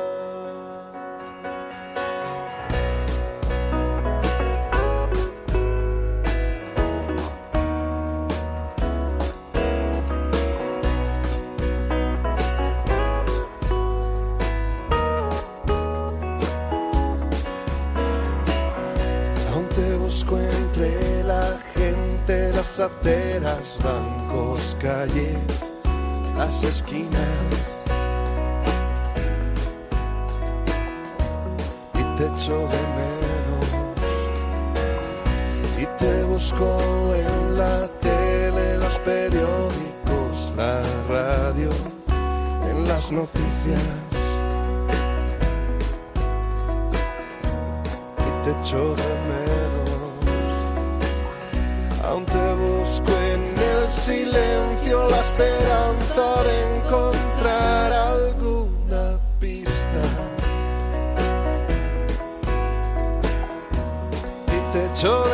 Las aceras, bancos, calles, las esquinas. Y te echo de menos. Y te busco en la tele, los periódicos, la radio, en las noticias. y te echo de menos. Silencio, la esperanza de encontrar alguna pista. Y te echo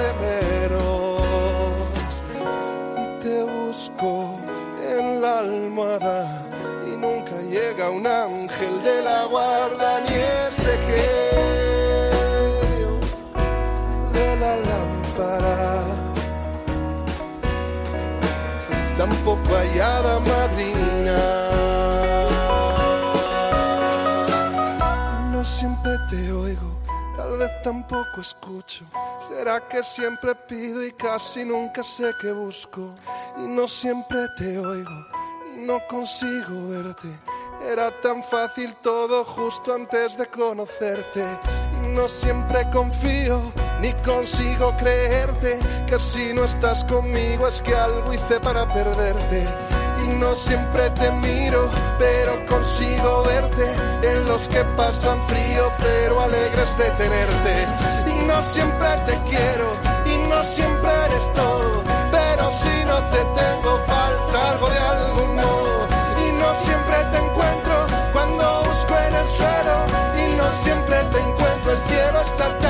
Tampoco hay hada madrina. No siempre te oigo, tal vez tampoco escucho. Será que siempre pido y casi nunca sé qué busco. Y no siempre te oigo y no consigo verte. Era tan fácil todo justo antes de conocerte. Y no siempre confío ni consigo creerte que si no estás conmigo es que algo hice para perderte. Y no siempre te miro, pero consigo verte en los que pasan frío, pero alegres de tenerte. Y no siempre te quiero, y no siempre eres todo, pero si no te tengo falta algo de algún modo. Y no siempre te encuentro cuando busco en el suelo, y no siempre te encuentro, el cielo está tan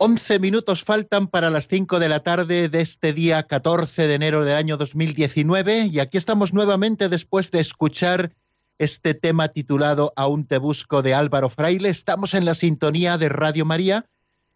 Once minutos faltan para las cinco de la tarde de este día 14 de enero del año 2019 y aquí estamos nuevamente después de escuchar este tema titulado Aún te busco de Álvaro Fraile. Estamos en la sintonía de Radio María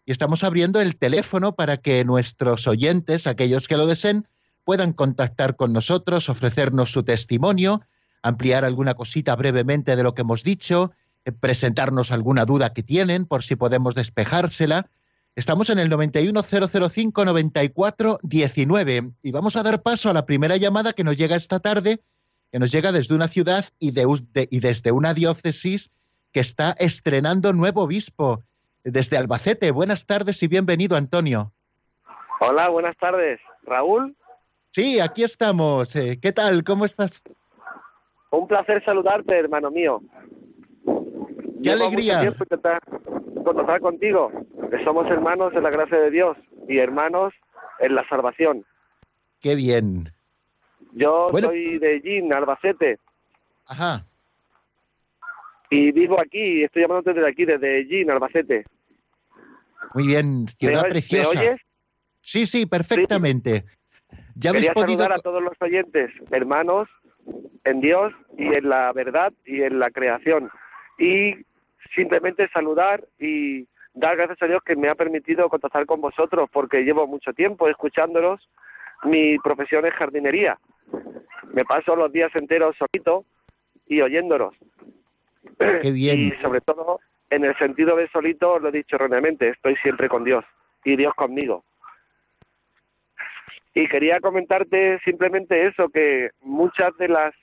y estamos abriendo el teléfono para que nuestros oyentes, aquellos que lo deseen, puedan contactar con nosotros, ofrecernos su testimonio, ampliar alguna cosita brevemente de lo que hemos dicho, eh, presentarnos alguna duda que tienen por si podemos despejársela. Estamos en el 910059419 y vamos a dar paso a la primera llamada que nos llega esta tarde, que nos llega desde una ciudad y, de- de- y desde una diócesis que está estrenando nuevo obispo desde Albacete. Buenas tardes y bienvenido, Antonio.
Hola, buenas tardes. ¿Raúl?
Sí, aquí estamos. Eh, ¿Qué tal? ¿Cómo estás?
Un placer saludarte, hermano mío.
¡Qué alegría!
Contactar contigo, que somos hermanos en la gracia de Dios y hermanos en la salvación.
¡Qué bien!
Yo
Bueno.
soy de Gin, Albacete,
Ajá.
y vivo aquí, estoy llamándote desde aquí, desde Gin, Albacete.
Muy bien.
¿Me,
Ciudad preciosa.
¿Me oyes?
Sí, sí, perfectamente. Ya habéis podido...
saludar a todos los oyentes, hermanos en Dios y en la verdad y en la creación. Y simplemente saludar y dar gracias a Dios que me ha permitido contactar con vosotros porque llevo mucho tiempo escuchándolos. Mi profesión es jardinería. Me paso los días enteros solito y oyéndolos.
Qué bien.
Y sobre todo, en el sentido de solito, lo he dicho erróneamente, estoy siempre con Dios y Dios conmigo. Y quería comentarte simplemente eso, que muchas de las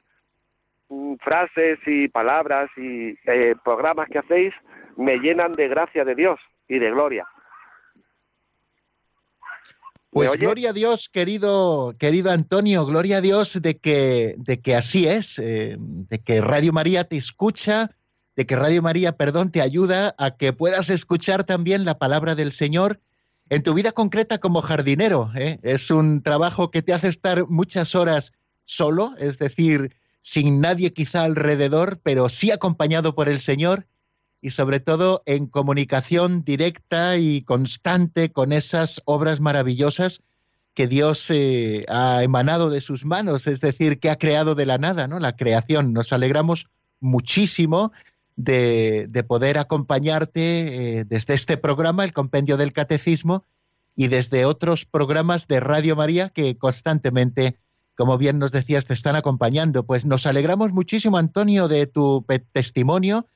frases y palabras y eh, programas que hacéis me llenan de gracia de Dios y de gloria.
Pues gloria a Dios, querido, querido Antonio, gloria a Dios de que, de que así es, eh, de que Radio María te escucha, de que Radio María, perdón, te ayuda a que puedas escuchar también la palabra del Señor en tu vida concreta como jardinero. ¿eh? Es un trabajo que te hace estar muchas horas solo, es decir, sin nadie quizá alrededor, pero sí acompañado por el Señor y sobre todo en comunicación directa y constante con esas obras maravillosas que Dios eh, ha emanado de sus manos, es decir, que ha creado de la nada, ¿no? La creación. Nos alegramos muchísimo de, de poder acompañarte eh, desde este programa, el Compendio del Catecismo, y desde otros programas de Radio María que constantemente, como bien nos decías, te están acompañando. Pues nos alegramos muchísimo, Antonio, de tu testimonio.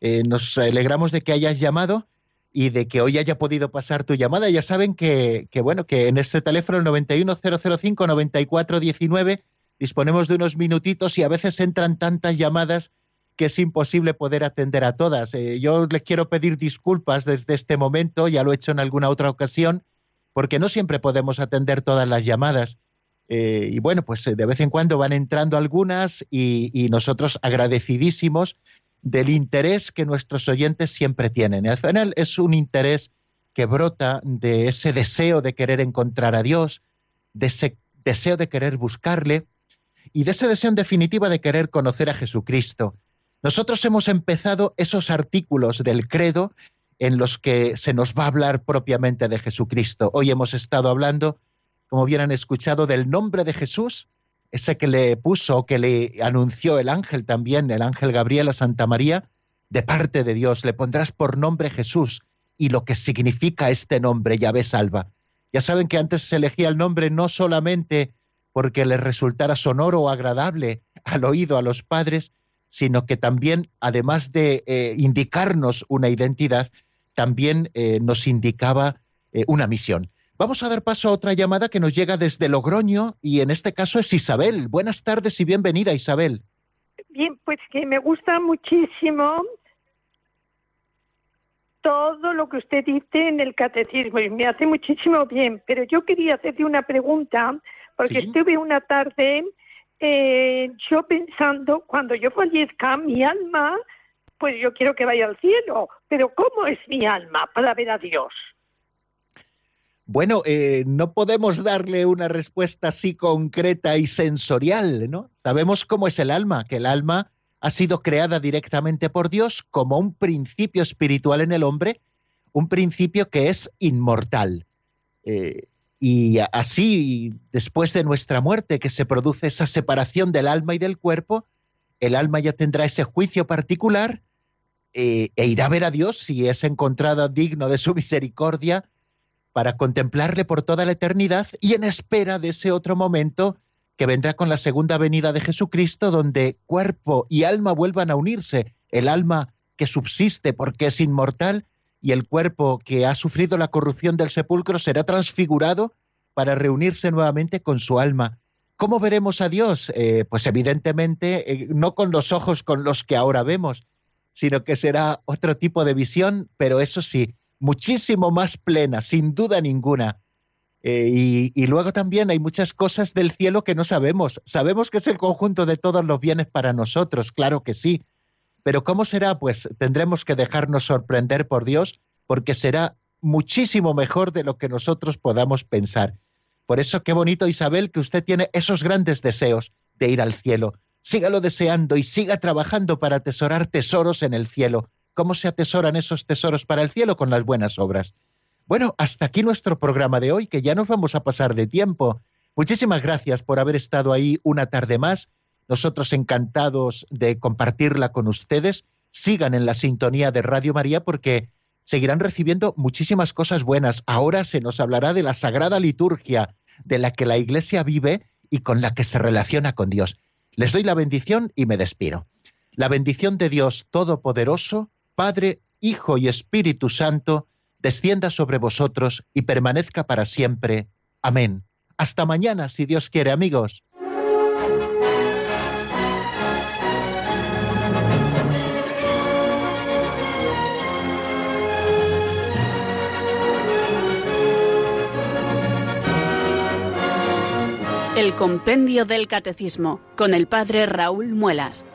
Eh, nos alegramos de que hayas llamado y de que hoy haya podido pasar tu llamada. Ya saben que, que bueno, que en este teléfono, el 91005-9419, disponemos de unos minutitos y a veces entran tantas llamadas que es imposible poder atender a todas. Eh, yo les quiero pedir disculpas desde este momento, ya lo he hecho en alguna otra ocasión, porque no siempre podemos atender todas las llamadas. Eh, y bueno, pues eh, de vez en cuando van entrando algunas y, nosotros agradecidísimos del interés que nuestros oyentes siempre tienen. Al final es un interés que brota de ese deseo de querer encontrar a Dios, de ese deseo de querer buscarle y de ese deseo en definitiva de querer conocer a Jesucristo. Nosotros hemos empezado esos artículos del credo en los que se nos va a hablar propiamente de Jesucristo. Hoy hemos estado hablando, como bien han escuchado, del nombre de Jesús, ese que le puso, que le anunció el ángel también, el ángel Gabriel a Santa María, de parte de Dios, le pondrás por nombre Jesús y lo que significa este nombre, Yahvé salva. Ya saben que antes se elegía el nombre no solamente porque les resultara sonoro o agradable al oído a los padres, sino que también, además de eh, indicarnos una identidad, también eh, nos indicaba eh, una misión. Vamos a dar paso a otra llamada que nos llega desde Logroño y en este caso es Isabel. Buenas tardes y bienvenida, Isabel.
Bien, pues que me gusta muchísimo todo lo que usted dice en el catecismo y me hace muchísimo bien. Pero yo quería hacerle una pregunta, porque
Sí.
estuve una tarde eh, yo pensando, cuando yo fallezca, mi alma, pues yo quiero que vaya al cielo. Pero ¿cómo es mi alma para ver a Dios?
Bueno, eh, no podemos darle una respuesta así concreta y sensorial, ¿no? Sabemos cómo es el alma, que el alma ha sido creada directamente por Dios como un principio espiritual en el hombre, un principio que es inmortal. Eh, y así, después de nuestra muerte, que se produce esa separación del alma y del cuerpo, el alma ya tendrá ese juicio particular eh, e irá a ver a Dios si es encontrada digno de su misericordia para contemplarle por toda la eternidad y en espera de ese otro momento que vendrá con la segunda venida de Jesucristo, donde cuerpo y alma vuelvan a unirse, el alma que subsiste porque es inmortal y el cuerpo que ha sufrido la corrupción del sepulcro será transfigurado para reunirse nuevamente con su alma. ¿Cómo veremos a Dios? Eh, pues evidentemente eh, no con los ojos con los que ahora vemos, sino que será otro tipo de visión, pero eso sí, muchísimo más plena, sin duda ninguna. Eh, y, y, luego también hay muchas cosas del cielo que no sabemos. Sabemos que es el conjunto de todos los bienes para nosotros, claro que sí. Pero ¿cómo será? Pues tendremos que dejarnos sorprender por Dios, porque será muchísimo mejor de lo que nosotros podamos pensar. Por eso qué bonito, Isabel, que usted tiene esos grandes deseos de ir al cielo. Sígalo deseando y siga trabajando para atesorar tesoros en el cielo. ¿Cómo se atesoran esos tesoros para el cielo? Con las buenas obras. Bueno, hasta aquí nuestro programa de hoy, que ya nos vamos a pasar de tiempo. Muchísimas gracias por haber estado ahí una tarde más. Nosotros encantados de compartirla con ustedes. Sigan en la sintonía de Radio María porque seguirán recibiendo muchísimas cosas buenas. Ahora se nos hablará de la sagrada liturgia de la que la Iglesia vive y con la que se relaciona con Dios. Les doy la bendición y me despido. La bendición de Dios Todopoderoso, Padre, Hijo y Espíritu Santo, descienda sobre vosotros y permanezca para siempre. Amén. Hasta mañana, si Dios quiere, amigos.
El Compendio del Catecismo con el Padre Raúl Muelas.